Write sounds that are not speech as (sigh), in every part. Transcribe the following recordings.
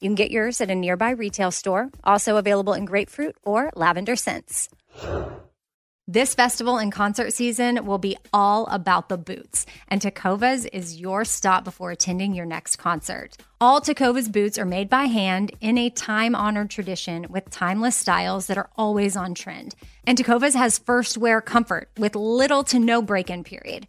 You can get yours at a nearby retail store, also available in grapefruit or lavender scents. This festival and concert season will be all about the boots, and Tecovas is your stop before attending your next concert. All Tecovas boots are made by hand in a time honored tradition with timeless styles that are always on trend. And Tecovas has first wear comfort with little to no break in period.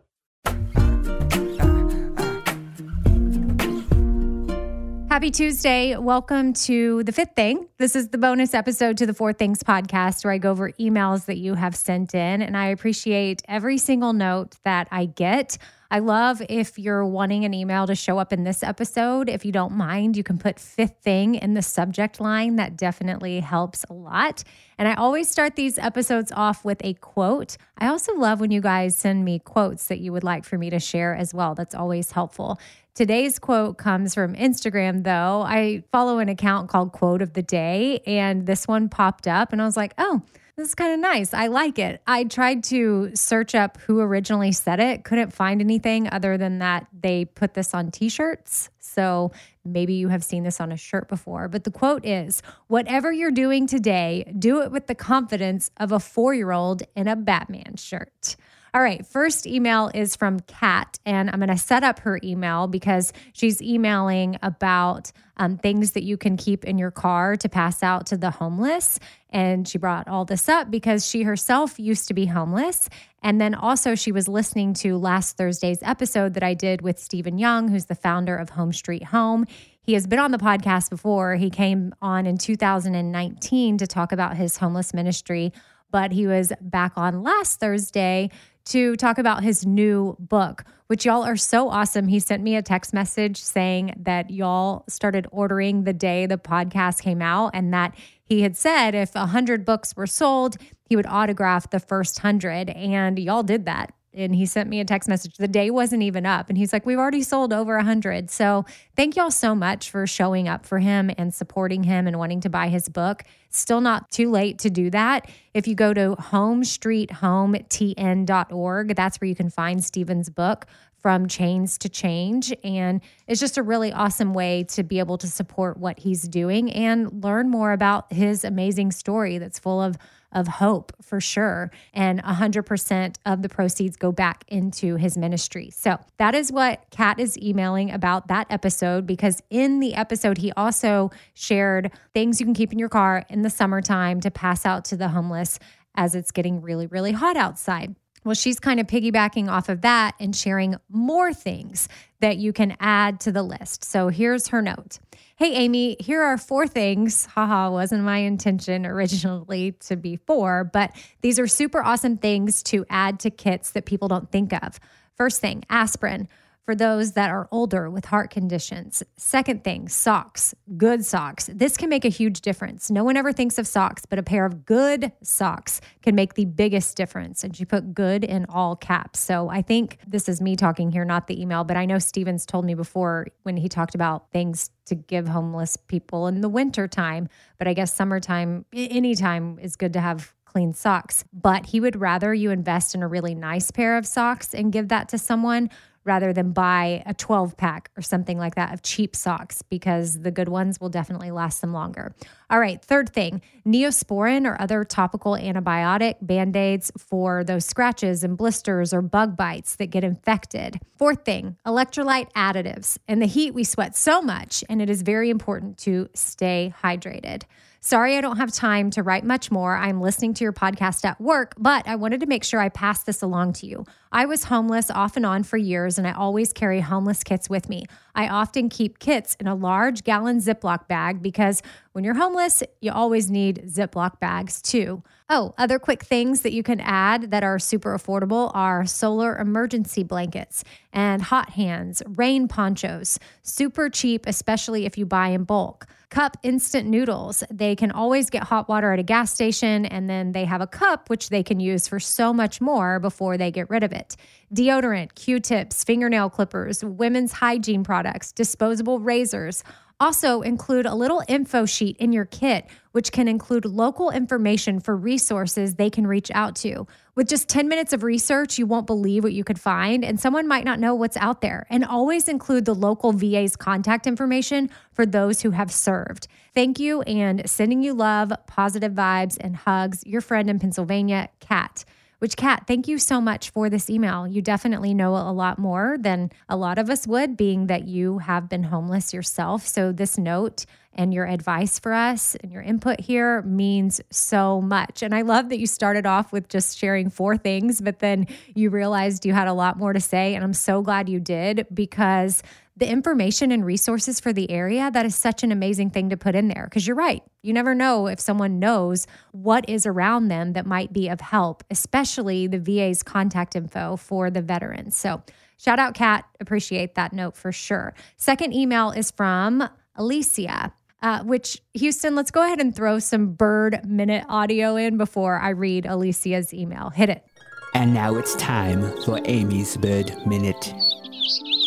Happy Tuesday. Welcome to the fifth thing. This is the bonus episode to the Four Things podcast where I go over emails that you have sent in. And I appreciate every single note that I get. I love if you're wanting an email to show up in this episode. If you don't mind, you can put fifth thing in the subject line. That definitely helps a lot. And I always start these episodes off with a quote. I also love when you guys send me quotes that you would like for me to share as well. That's always helpful. Today's quote comes from Instagram, though. I follow an account called Quote of the Day, and this one popped up, and I was like, oh, this is kind of nice. I like it. I tried to search up who originally said it, couldn't find anything other than that they put this on t shirts. So maybe you have seen this on a shirt before. But the quote is Whatever you're doing today, do it with the confidence of a four year old in a Batman shirt. All right, first email is from Kat, and I'm going to set up her email because she's emailing about um, things that you can keep in your car to pass out to the homeless. And she brought all this up because she herself used to be homeless. And then also, she was listening to last Thursday's episode that I did with Stephen Young, who's the founder of Home Street Home. He has been on the podcast before. He came on in 2019 to talk about his homeless ministry, but he was back on last Thursday to talk about his new book, which y'all are so awesome. He sent me a text message saying that y'all started ordering the day the podcast came out and that he had said if 100 books were sold, he would autograph the first 100. And y'all did that and he sent me a text message. The day wasn't even up. And he's like, We've already sold over a 100. So thank y'all so much for showing up for him and supporting him and wanting to buy his book. Still not too late to do that. If you go to homestreethometn.org, that's where you can find Stephen's book from chains to change. And it's just a really awesome way to be able to support what he's doing and learn more about his amazing story that's full of of hope for sure. And 100% of the proceeds go back into his ministry. So that is what Kat is emailing about that episode because in the episode, he also shared things you can keep in your car in the summertime to pass out to the homeless as it's getting really, really hot outside. Well, she's kind of piggybacking off of that and sharing more things that you can add to the list. So here's her note. Hey, Amy, here are four things. (laughs) Haha, wasn't my intention originally to be four, but these are super awesome things to add to kits that people don't think of. First thing, aspirin. For those that are older with heart conditions. Second thing, socks, good socks. This can make a huge difference. No one ever thinks of socks, but a pair of good socks can make the biggest difference. And she put good in all caps. So I think this is me talking here, not the email, but I know Stevens told me before when he talked about things to give homeless people in the winter time, but I guess summertime, anytime is good to have clean socks. But he would rather you invest in a really nice pair of socks and give that to someone rather than buy a 12 pack or something like that of cheap socks because the good ones will definitely last them longer. All right, third thing neosporin or other topical antibiotic band aids for those scratches and blisters or bug bites that get infected. Fourth thing electrolyte additives. In the heat, we sweat so much, and it is very important to stay hydrated. Sorry, I don't have time to write much more. I'm listening to your podcast at work, but I wanted to make sure I passed this along to you. I was homeless off and on for years, and I always carry homeless kits with me. I often keep kits in a large gallon Ziploc bag because when you're homeless, you always need Ziploc bags too. Oh, other quick things that you can add that are super affordable are solar emergency blankets and hot hands, rain ponchos. Super cheap, especially if you buy in bulk. Cup instant noodles. They can always get hot water at a gas station, and then they have a cup which they can use for so much more before they get rid of it. Deodorant, Q tips, fingernail clippers, women's hygiene products, disposable razors. Also, include a little info sheet in your kit, which can include local information for resources they can reach out to. With just 10 minutes of research, you won't believe what you could find, and someone might not know what's out there. And always include the local VA's contact information for those who have served. Thank you, and sending you love, positive vibes, and hugs. Your friend in Pennsylvania, Kat. Which, Kat, thank you so much for this email. You definitely know a lot more than a lot of us would, being that you have been homeless yourself. So, this note and your advice for us and your input here means so much. And I love that you started off with just sharing four things, but then you realized you had a lot more to say. And I'm so glad you did because the information and resources for the area, that is such an amazing thing to put in there. Because you're right. You never know if someone knows what is around them that might be of help, especially the VA's contact info for the veterans. So, shout out, Kat. Appreciate that note for sure. Second email is from Alicia. Uh, which Houston, let's go ahead and throw some bird minute audio in before I read Alicia's email. Hit it. And now it's time for Amy's Bird Minute.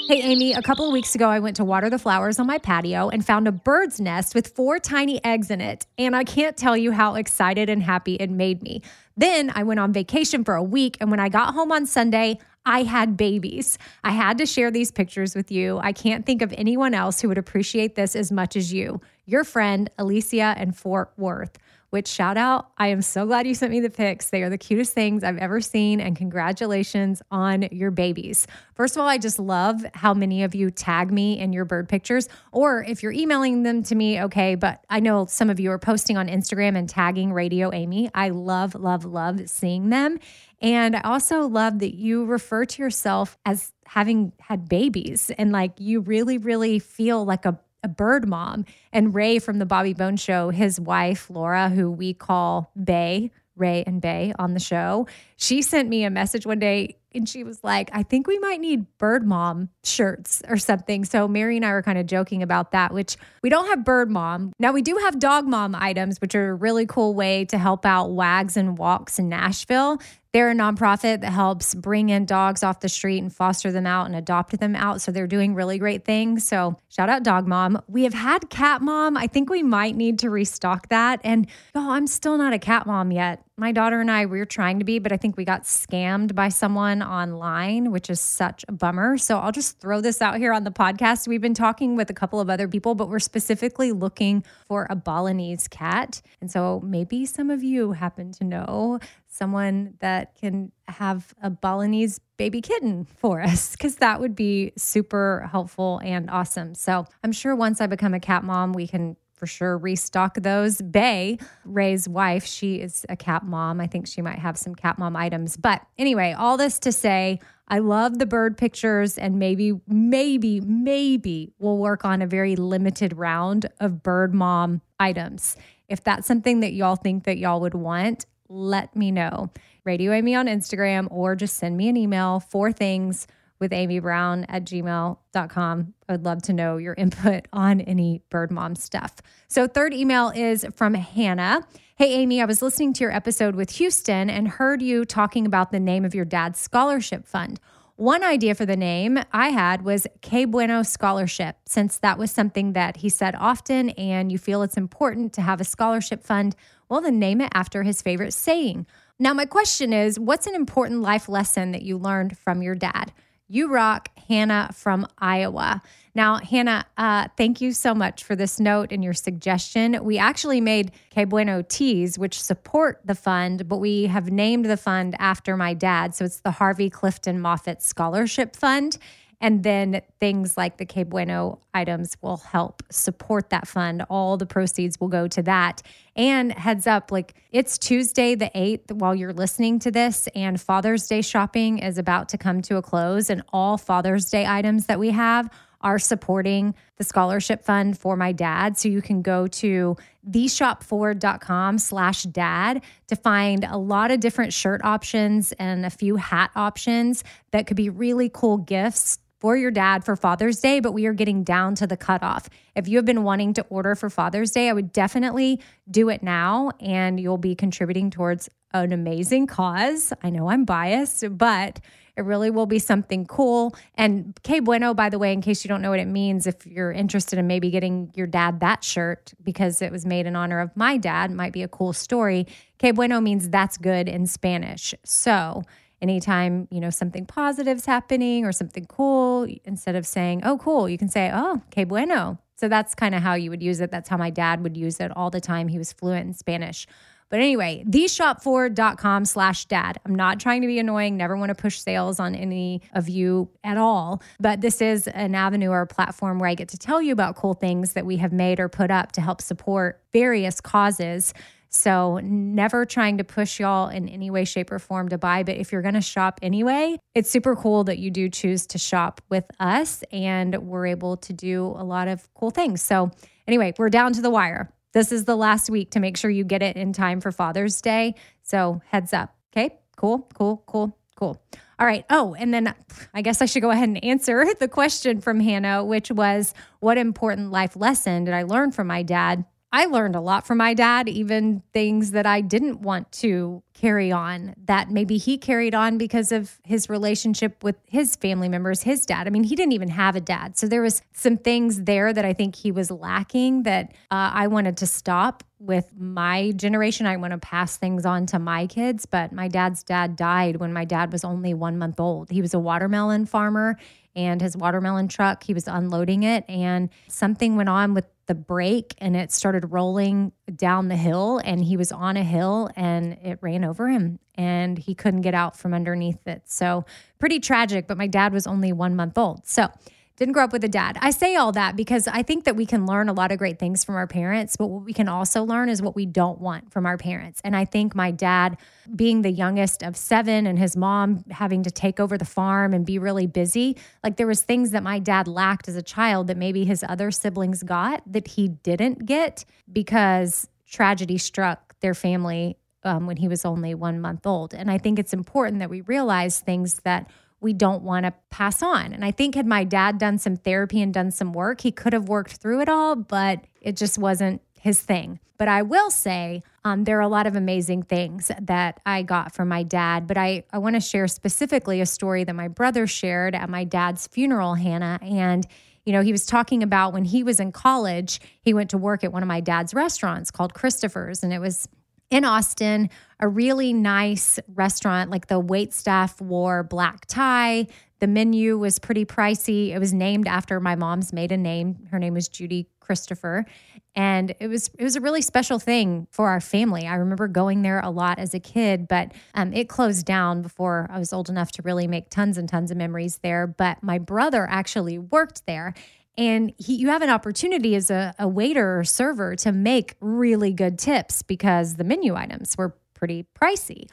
Hey, Amy, a couple of weeks ago, I went to water the flowers on my patio and found a bird's nest with four tiny eggs in it. And I can't tell you how excited and happy it made me. Then I went on vacation for a week. And when I got home on Sunday, I had babies. I had to share these pictures with you. I can't think of anyone else who would appreciate this as much as you, your friend, Alicia in Fort Worth which shout out. I am so glad you sent me the pics. They are the cutest things I've ever seen. And congratulations on your babies. First of all, I just love how many of you tag me in your bird pictures. Or if you're emailing them to me, okay. But I know some of you are posting on Instagram and tagging Radio Amy. I love, love, love seeing them. And I also love that you refer to yourself as having had babies and like you really, really feel like a a bird mom. And Ray from the Bobby Bones Show, his wife, Laura, who we call Bay, Ray and Bay on the show, she sent me a message one day and she was like, I think we might need bird mom shirts or something. So Mary and I were kind of joking about that, which we don't have bird mom. Now we do have dog mom items, which are a really cool way to help out wags and walks in Nashville. They're a nonprofit that helps bring in dogs off the street and foster them out and adopt them out. So they're doing really great things. So shout out Dog Mom. We have had Cat Mom. I think we might need to restock that. And oh, I'm still not a cat mom yet. My daughter and I, we are trying to be, but I think we got scammed by someone online, which is such a bummer. So I'll just throw this out here on the podcast. We've been talking with a couple of other people, but we're specifically looking for a Balinese cat. And so maybe some of you happen to know someone that can have a Balinese baby kitten for us because that would be super helpful and awesome. So I'm sure once I become a cat mom, we can for sure restock those. Bay, Ray's wife, she is a cat mom. I think she might have some cat mom items. But anyway, all this to say, I love the bird pictures and maybe, maybe, maybe we'll work on a very limited round of bird mom items. If that's something that y'all think that y'all would want, let me know. Radio Amy on Instagram or just send me an email. Four things with Amy Brown at gmail.com. I would love to know your input on any bird mom stuff. So, third email is from Hannah. Hey, Amy, I was listening to your episode with Houston and heard you talking about the name of your dad's scholarship fund. One idea for the name I had was Que Bueno Scholarship, since that was something that he said often and you feel it's important to have a scholarship fund. Well, then name it after his favorite saying. Now, my question is what's an important life lesson that you learned from your dad? You rock, Hannah from Iowa. Now, Hannah, uh, thank you so much for this note and your suggestion. We actually made Que Bueno teas, which support the fund, but we have named the fund after my dad. So it's the Harvey Clifton Moffitt Scholarship Fund. And then things like the Que Bueno items will help support that fund. All the proceeds will go to that. And heads up, like it's Tuesday the 8th while you're listening to this, and Father's Day shopping is about to come to a close. And all Father's Day items that we have are supporting the scholarship fund for my dad. So you can go to theshopforward.com slash dad to find a lot of different shirt options and a few hat options that could be really cool gifts for your dad for Father's Day, but we are getting down to the cutoff. If you have been wanting to order for Father's Day, I would definitely do it now and you'll be contributing towards an amazing cause. I know I'm biased, but it really will be something cool. And Que Bueno, by the way, in case you don't know what it means, if you're interested in maybe getting your dad that shirt because it was made in honor of my dad, might be a cool story. Que Bueno means that's good in Spanish. So, anytime you know something positive is happening or something cool instead of saying oh cool you can say oh que bueno. So that's kind of how you would use it. That's how my dad would use it all the time. He was fluent in spanish. But anyway theshopforward.com slash dad. I'm not trying to be annoying. Never want to push sales on any of you at all. But this is an avenue or a platform where i get to tell you about cool things that we have made or put up to help support various causes so, never trying to push y'all in any way, shape, or form to buy. But if you're going to shop anyway, it's super cool that you do choose to shop with us and we're able to do a lot of cool things. So, anyway, we're down to the wire. This is the last week to make sure you get it in time for Father's Day. So, heads up. Okay, cool, cool, cool, cool. All right. Oh, and then I guess I should go ahead and answer (laughs) the question from Hannah, which was what important life lesson did I learn from my dad? I learned a lot from my dad, even things that I didn't want to carry on that maybe he carried on because of his relationship with his family members, his dad. I mean, he didn't even have a dad. So there was some things there that I think he was lacking that uh, I wanted to stop with my generation. I want to pass things on to my kids, but my dad's dad died when my dad was only one month old. He was a watermelon farmer and his watermelon truck, he was unloading it and something went on with the brake and it started rolling down the hill and he was on a hill and it ran over him and he couldn't get out from underneath it. So pretty tragic, but my dad was only 1 month old. So didn't grow up with a dad. I say all that because I think that we can learn a lot of great things from our parents, but what we can also learn is what we don't want from our parents. And I think my dad, being the youngest of seven and his mom having to take over the farm and be really busy, like there was things that my dad lacked as a child that maybe his other siblings got that he didn't get because tragedy struck their family um, when he was only one month old. And I think it's important that we realize things that we don't want to pass on. And I think had my dad done some therapy and done some work, he could have worked through it all, but it just wasn't his thing. But I will say um, there are a lot of amazing things that I got from my dad. But I, I want to share specifically a story that my brother shared at my dad's funeral, Hannah. And you know, he was talking about when he was in college, he went to work at one of my dad's restaurants called Christopher's, and it was in Austin, a really nice restaurant. Like the wait staff wore black tie. The menu was pretty pricey. It was named after my mom's maiden name. Her name was Judy Christopher, and it was it was a really special thing for our family. I remember going there a lot as a kid, but um, it closed down before I was old enough to really make tons and tons of memories there. But my brother actually worked there, and he, you have an opportunity as a, a waiter or server to make really good tips because the menu items were pretty pricey.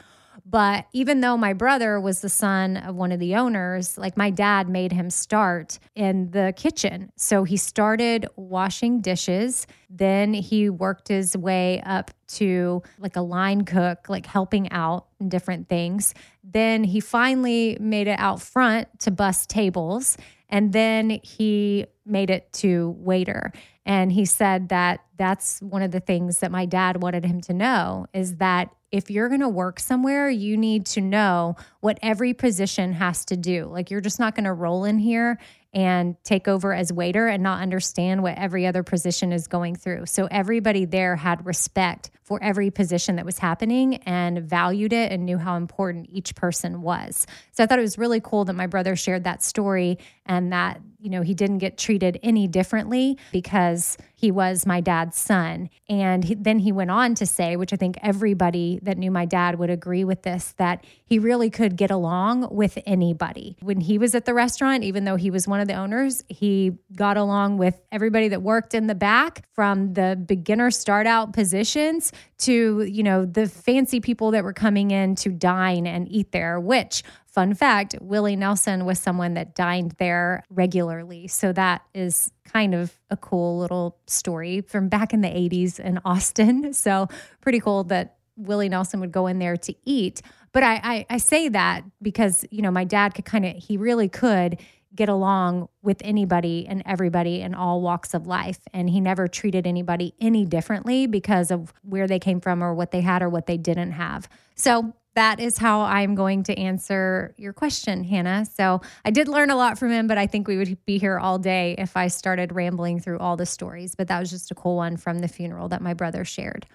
But even though my brother was the son of one of the owners, like my dad made him start in the kitchen. So he started washing dishes. Then he worked his way up to like a line cook, like helping out in different things. Then he finally made it out front to bus tables. And then he made it to waiter. And he said that that's one of the things that my dad wanted him to know is that if you're going to work somewhere, you need to know what every position has to do. Like you're just not going to roll in here and take over as waiter and not understand what every other position is going through. So everybody there had respect for every position that was happening and valued it and knew how important each person was. So I thought it was really cool that my brother shared that story and that, you know, he didn't get treated any differently because he was my dad's son. And he, then he went on to say, which I think everybody that knew my dad would agree with this, that he really could get along with anybody. When he was at the restaurant, even though he was one of the owners, he got along with everybody that worked in the back from the beginner start out positions to, you know, the fancy people that were coming in to dine and eat there, which fun fact, Willie Nelson was someone that dined there regularly. So that is kind of a cool little story from back in the 80s in Austin. (laughs) So pretty cool that Willie Nelson would go in there to eat. But I, I, I say that because, you know, my dad could kind of, he really could get along with anybody and everybody in all walks of life. And he never treated anybody any differently because of where they came from or what they had or what they didn't have. So that is how I'm going to answer your question, Hannah. So I did learn a lot from him, but I think we would be here all day if I started rambling through all the stories. But that was just a cool one from the funeral that my brother shared.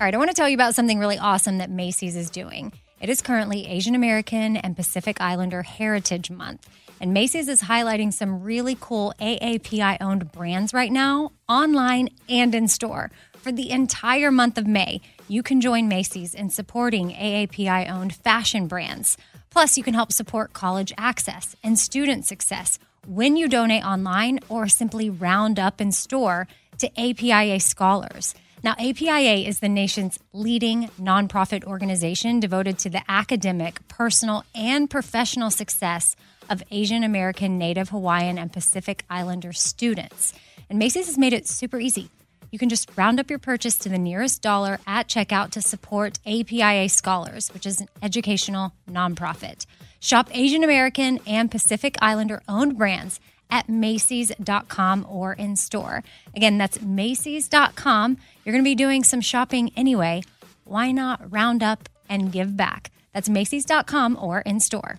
All right, I want to tell you about something really awesome that Macy's is doing. It is currently Asian American and Pacific Islander Heritage Month. And Macy's is highlighting some really cool AAPI owned brands right now, online and in store. For the entire month of May, you can join Macy's in supporting AAPI owned fashion brands. Plus, you can help support college access and student success when you donate online or simply round up in store to APIA scholars. Now, APIA is the nation's leading nonprofit organization devoted to the academic, personal, and professional success of Asian American, Native Hawaiian, and Pacific Islander students. And Macy's has made it super easy. You can just round up your purchase to the nearest dollar at checkout to support APIA Scholars, which is an educational nonprofit. Shop Asian American and Pacific Islander owned brands at Macy's.com or in store. Again, that's Macy's.com. You're going to be doing some shopping anyway. Why not round up and give back? That's Macy's.com or in store.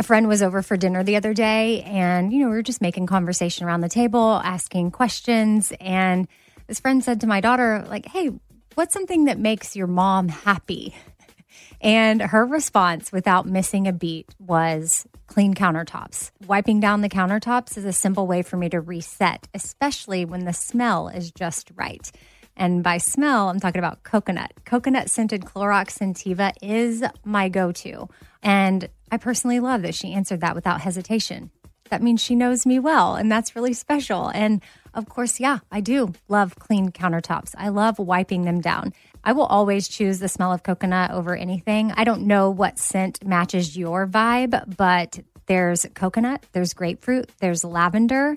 A friend was over for dinner the other day and, you know, we were just making conversation around the table, asking questions. And this friend said to my daughter, like, hey, what's something that makes your mom happy? And her response, without missing a beat, was clean countertops. Wiping down the countertops is a simple way for me to reset, especially when the smell is just right. And by smell, I'm talking about coconut. Coconut scented Clorox Scentiva is my go to. And I personally love that she answered that without hesitation. That means she knows me well, and that's really special. And of course, yeah, I do love clean countertops. I love wiping them down. I will always choose the smell of coconut over anything. I don't know what scent matches your vibe, but there's coconut, there's grapefruit, there's lavender.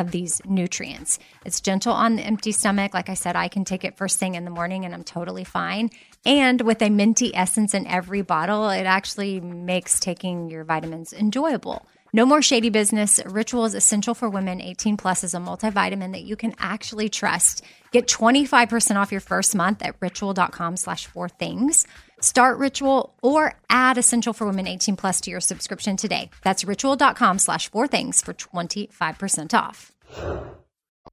of these nutrients. It's gentle on the empty stomach. Like I said, I can take it first thing in the morning and I'm totally fine. And with a minty essence in every bottle, it actually makes taking your vitamins enjoyable. No more shady business. Ritual is essential for women 18 plus is a multivitamin that you can actually trust. Get 25% off your first month at ritual.com slash four things. Start Ritual or add Essential for Women 18 Plus to your subscription today. That's ritual.com slash four things for 25% off.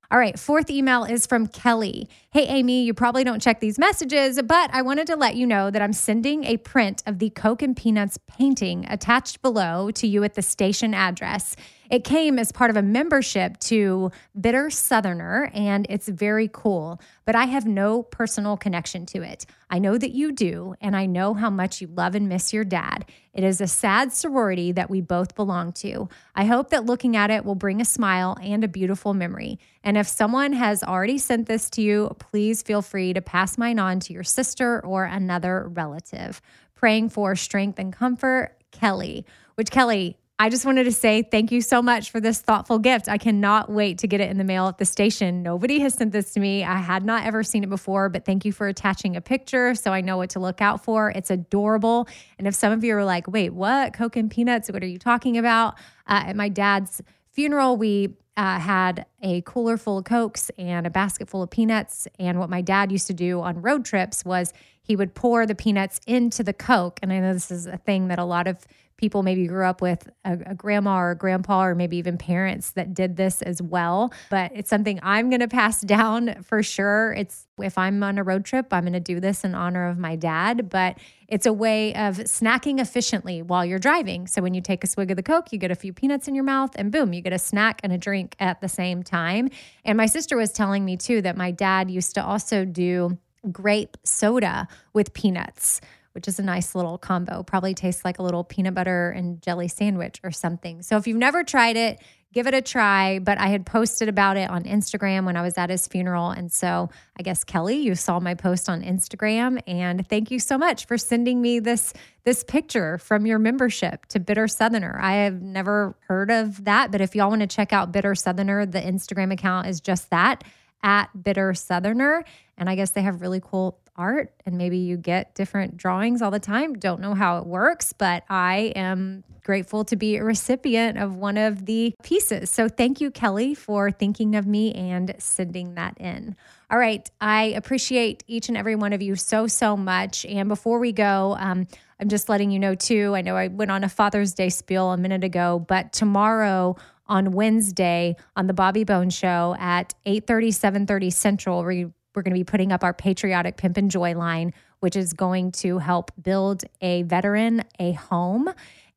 All right, fourth email is from Kelly. Hey, Amy, you probably don't check these messages, but I wanted to let you know that I'm sending a print of the Coke and Peanuts painting attached below to you at the station address. It came as part of a membership to Bitter Southerner, and it's very cool, but I have no personal connection to it. I know that you do, and I know how much you love and miss your dad. It is a sad sorority that we both belong to. I hope that looking at it will bring a smile and a beautiful memory. And if someone has already sent this to you, please feel free to pass mine on to your sister or another relative. Praying for strength and comfort, Kelly. Which, Kelly, I just wanted to say thank you so much for this thoughtful gift. I cannot wait to get it in the mail at the station. Nobody has sent this to me. I had not ever seen it before, but thank you for attaching a picture so I know what to look out for. It's adorable. And if some of you are like, wait, what? Coke and peanuts? What are you talking about? Uh, at my dad's funeral, we uh, had a cooler full of Cokes and a basket full of peanuts. And what my dad used to do on road trips was he would pour the peanuts into the Coke. And I know this is a thing that a lot of people maybe grew up with a, a, grandma or a grandpa or maybe even parents that did this as well. But it's something i'm going (laughs) to pass down for sure. It's if i'm on a road trip i'm going to do this in honor of my dad. But it's a way of snacking efficiently while you're driving. So when you take a swig of the coke you get a few peanuts in your mouth and boom you get a snack and a drink at the same time. And my sister was telling me too that my dad used to also do grape soda with peanuts which is a nice little combo. Probably tastes like a little peanut butter and jelly sandwich or something. So if you've never tried it, give it a try. But I had posted about it on Instagram when I was at his funeral. And so I guess Kelly, you saw my post on Instagram. And thank you so much for sending me this this picture from your membership to Bitter Southerner. I have never heard of that, but if y'all want to check out Bitter Southerner, the Instagram account is just that at Bitter Southerner. And I guess they have really cool art and maybe you get different drawings all the time. Don't know how it works, but I am grateful to be a recipient of one of the pieces. So thank you, Kelly, for thinking of me and sending that in. All right. I appreciate each and every one of you so, so much. And before we go, um, I'm just letting you know too. I know I went on a Father's Day spiel a minute ago, but tomorrow on Wednesday on the Bobby Bones Show at 8:30, 7:30 Central, we we're going to be putting up our patriotic pimp and joy line, which is going to help build a veteran a home.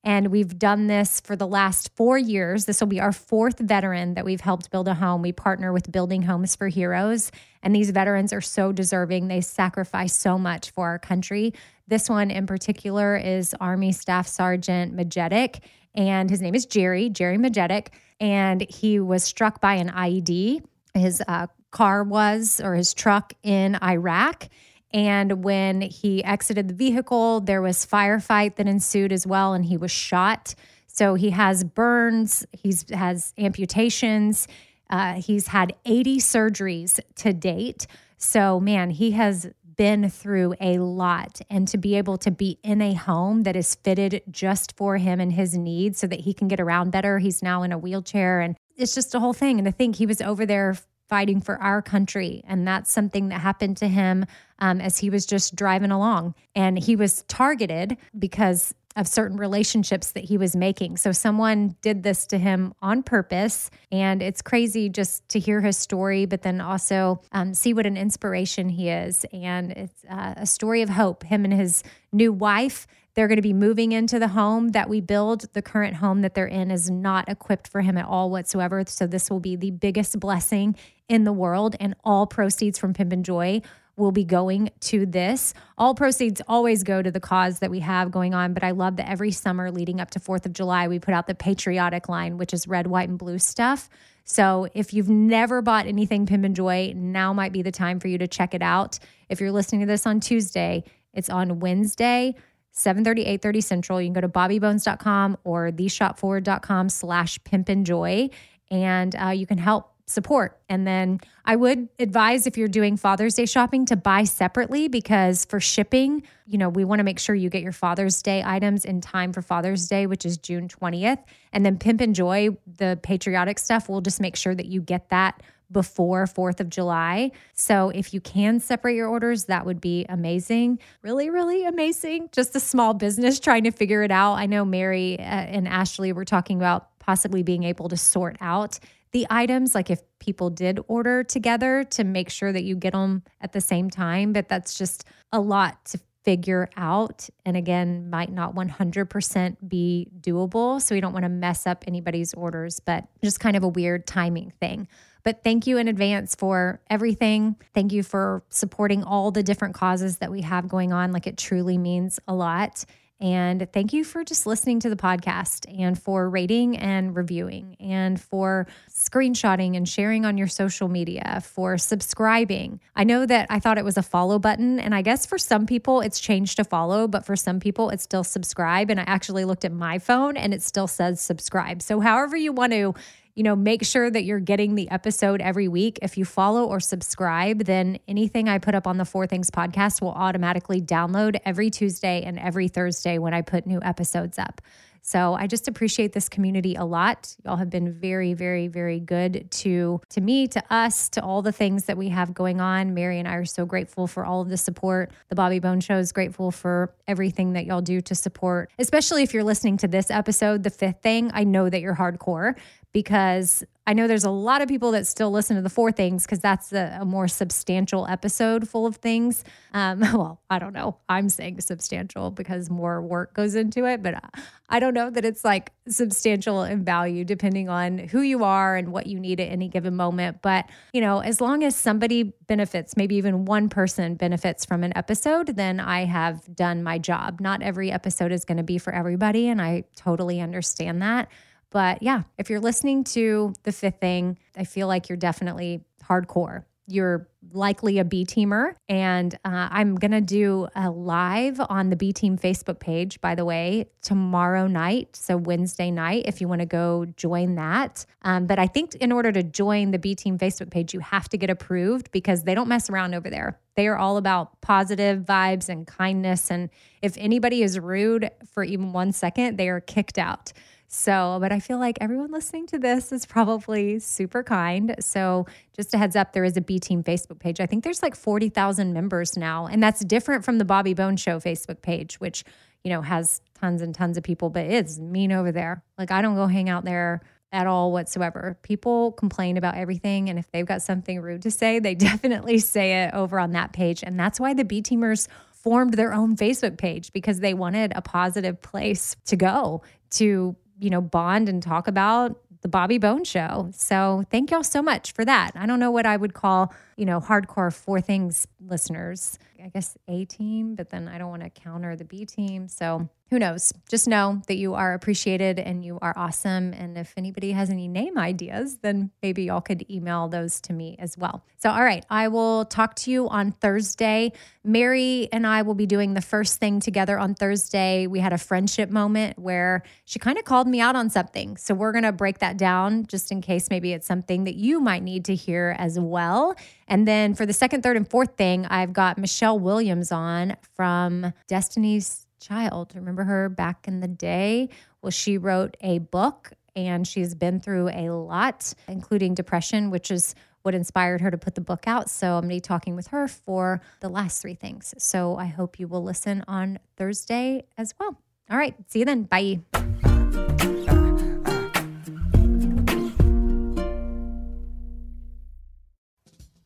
And we've done this for the last four years. This will be our fourth veteran that we've helped build a home. We partner with Building Homes for Heroes, and these veterans are so deserving. They sacrifice so much for our country. This one in particular is Army Staff Sergeant Majetic, and his name is Jerry, Jerry Majetic. And he was struck by an IED. His uh, car was, or his truck in Iraq. And when he exited the vehicle, there was firefight that ensued as well, and he was shot. So he has burns, he's has amputations, uh, he's had 80 surgeries to date. So man, he has been through a lot and to be able to be in a home that is fitted just for him and his needs so that he can get around better. He's now in a wheelchair and it's just a whole thing. And to think he was over there fighting for our country. And that's something that happened to him um, as he was just driving along. And he was targeted because of certain relationships that he was making. So someone did this to him on purpose. And it's crazy just to hear his story, but then also um, see what an inspiration he is. And it's uh, a story of hope. Him and his new wife they're going to be moving into the home that we build. The current home that they're in is not equipped for him at all whatsoever. So, this will be the biggest blessing in the world. And all proceeds from Pimp and Joy will be going to this. All proceeds always go to the cause that we have going on, but I love that every summer leading up to 4th of July, we put out the patriotic line, which is red, white, and blue stuff. So if you've never bought anything Pimp and Joy, now might be the time for you to check it out. If you're listening to this on Tuesday, it's on Wednesday. 730, 830 Central. You can go to bobbybones.com or theshopforward.com slash pimp and joy, and uh, you can help support. And then I would advise if you're doing Father's Day shopping to buy separately because for shipping, you know, we want to make sure you get your Father's Day items in time for Father's Day, which is June 20th. And then Pimp and Joy, the patriotic stuff, we'll just make sure that you get that before 4th of July. So if you can separate your orders, that would be amazing. Really, really amazing. Just a small business trying to figure it out. I know Mary uh, and Ashley were talking about possibly being able to sort out the items, like if people did order together to make sure that you get them at the same time. But that's just a lot to figure out. And again, might not 100% be doable. So we don't want to mess up anybody's orders, but just kind of a weird timing thing. But thank you in advance for everything. Thank you for supporting all the different causes that we have going on. Like it truly means a lot. And thank you for just listening to the podcast and for rating and reviewing and for screenshotting and sharing on your social media, for subscribing. I know that I thought it was a follow button, and I guess for some people it's changed to follow, but for some people it's still subscribe. And I actually looked at my phone and it still says subscribe. So, however you want to you know, make sure that you're getting the episode every week. If you follow or subscribe, then anything I put up on the Four Things podcast will automatically download every Tuesday and every Thursday when I put new episodes up. So I just appreciate this community a lot. Y'all have been very, very, very good to to me, to us, to all the things that we have going on. Mary and I are so grateful for all of the support. The Bobby Bones Show is grateful for everything that y'all do to support, especially if you're listening to this episode, the fifth thing. I know that you're hardcore because I know there's a lot of people that still listen to the four things because that's a, a, more substantial episode full of things. Um, (laughs) well, I don't know. I'm saying substantial because more work goes into it, but I don't know that it's like substantial in value depending on who you are and what you need at any given moment. But, you know, as long as somebody benefits, maybe even one person benefits from an episode, then I have done my job. Not every episode is going to be for everybody. And I totally understand that. But yeah, if you're listening to the fifth thing, I feel like you're definitely hardcore. You're likely a B teamer. And uh, I'm going to do a live on the B Team Facebook page, by the way, tomorrow night. So, Wednesday night, if you want to go join that. Um, but I think in order to join the B Team Facebook page, you have to get approved because they don't mess around over there. They are all about positive vibes and kindness. And if anybody is rude for even one second, they are kicked out. So, but I feel like everyone listening to this is probably super kind. So, just a heads up, there is a B Team Facebook page. I think there's like 40,000 members now. And that's different from the Bobby Bones Show Facebook page, which, you know, has tons and tons of people, but it's mean over there. Like, I don't go hang out there at all whatsoever. People complain about everything. And if they've got something rude to say, they (laughs) definitely say it over on that page. And that's why the B Teamers formed their own Facebook page because they wanted a positive place to go to, you know, bond and talk about the Bobby Bones Show. So thank y'all so much for that. I don't know what I would call, you know, hardcore four things listeners. I guess A team, but then I don't want to counter the B team. So who knows? Just know that you are appreciated and you are awesome. And if anybody has any name ideas, then maybe y'all could email those to me as well. So, all right, I will talk to you on Thursday. Mary and I will be doing the first thing together on Thursday. We had a friendship moment where she kind of called me out on something. So, we're going to break that down just in case maybe it's something that you might need to hear as well. And then for the second, third, and fourth thing, I've got Michelle Williams on from Destiny's Child. Remember her back in the day? Well, she wrote a book and she's been through a lot, including depression, which is what inspired her to put the book out. So I'm going to be talking with her for the last three things. So I hope you will listen on Thursday as well. All right. See you then. Bye.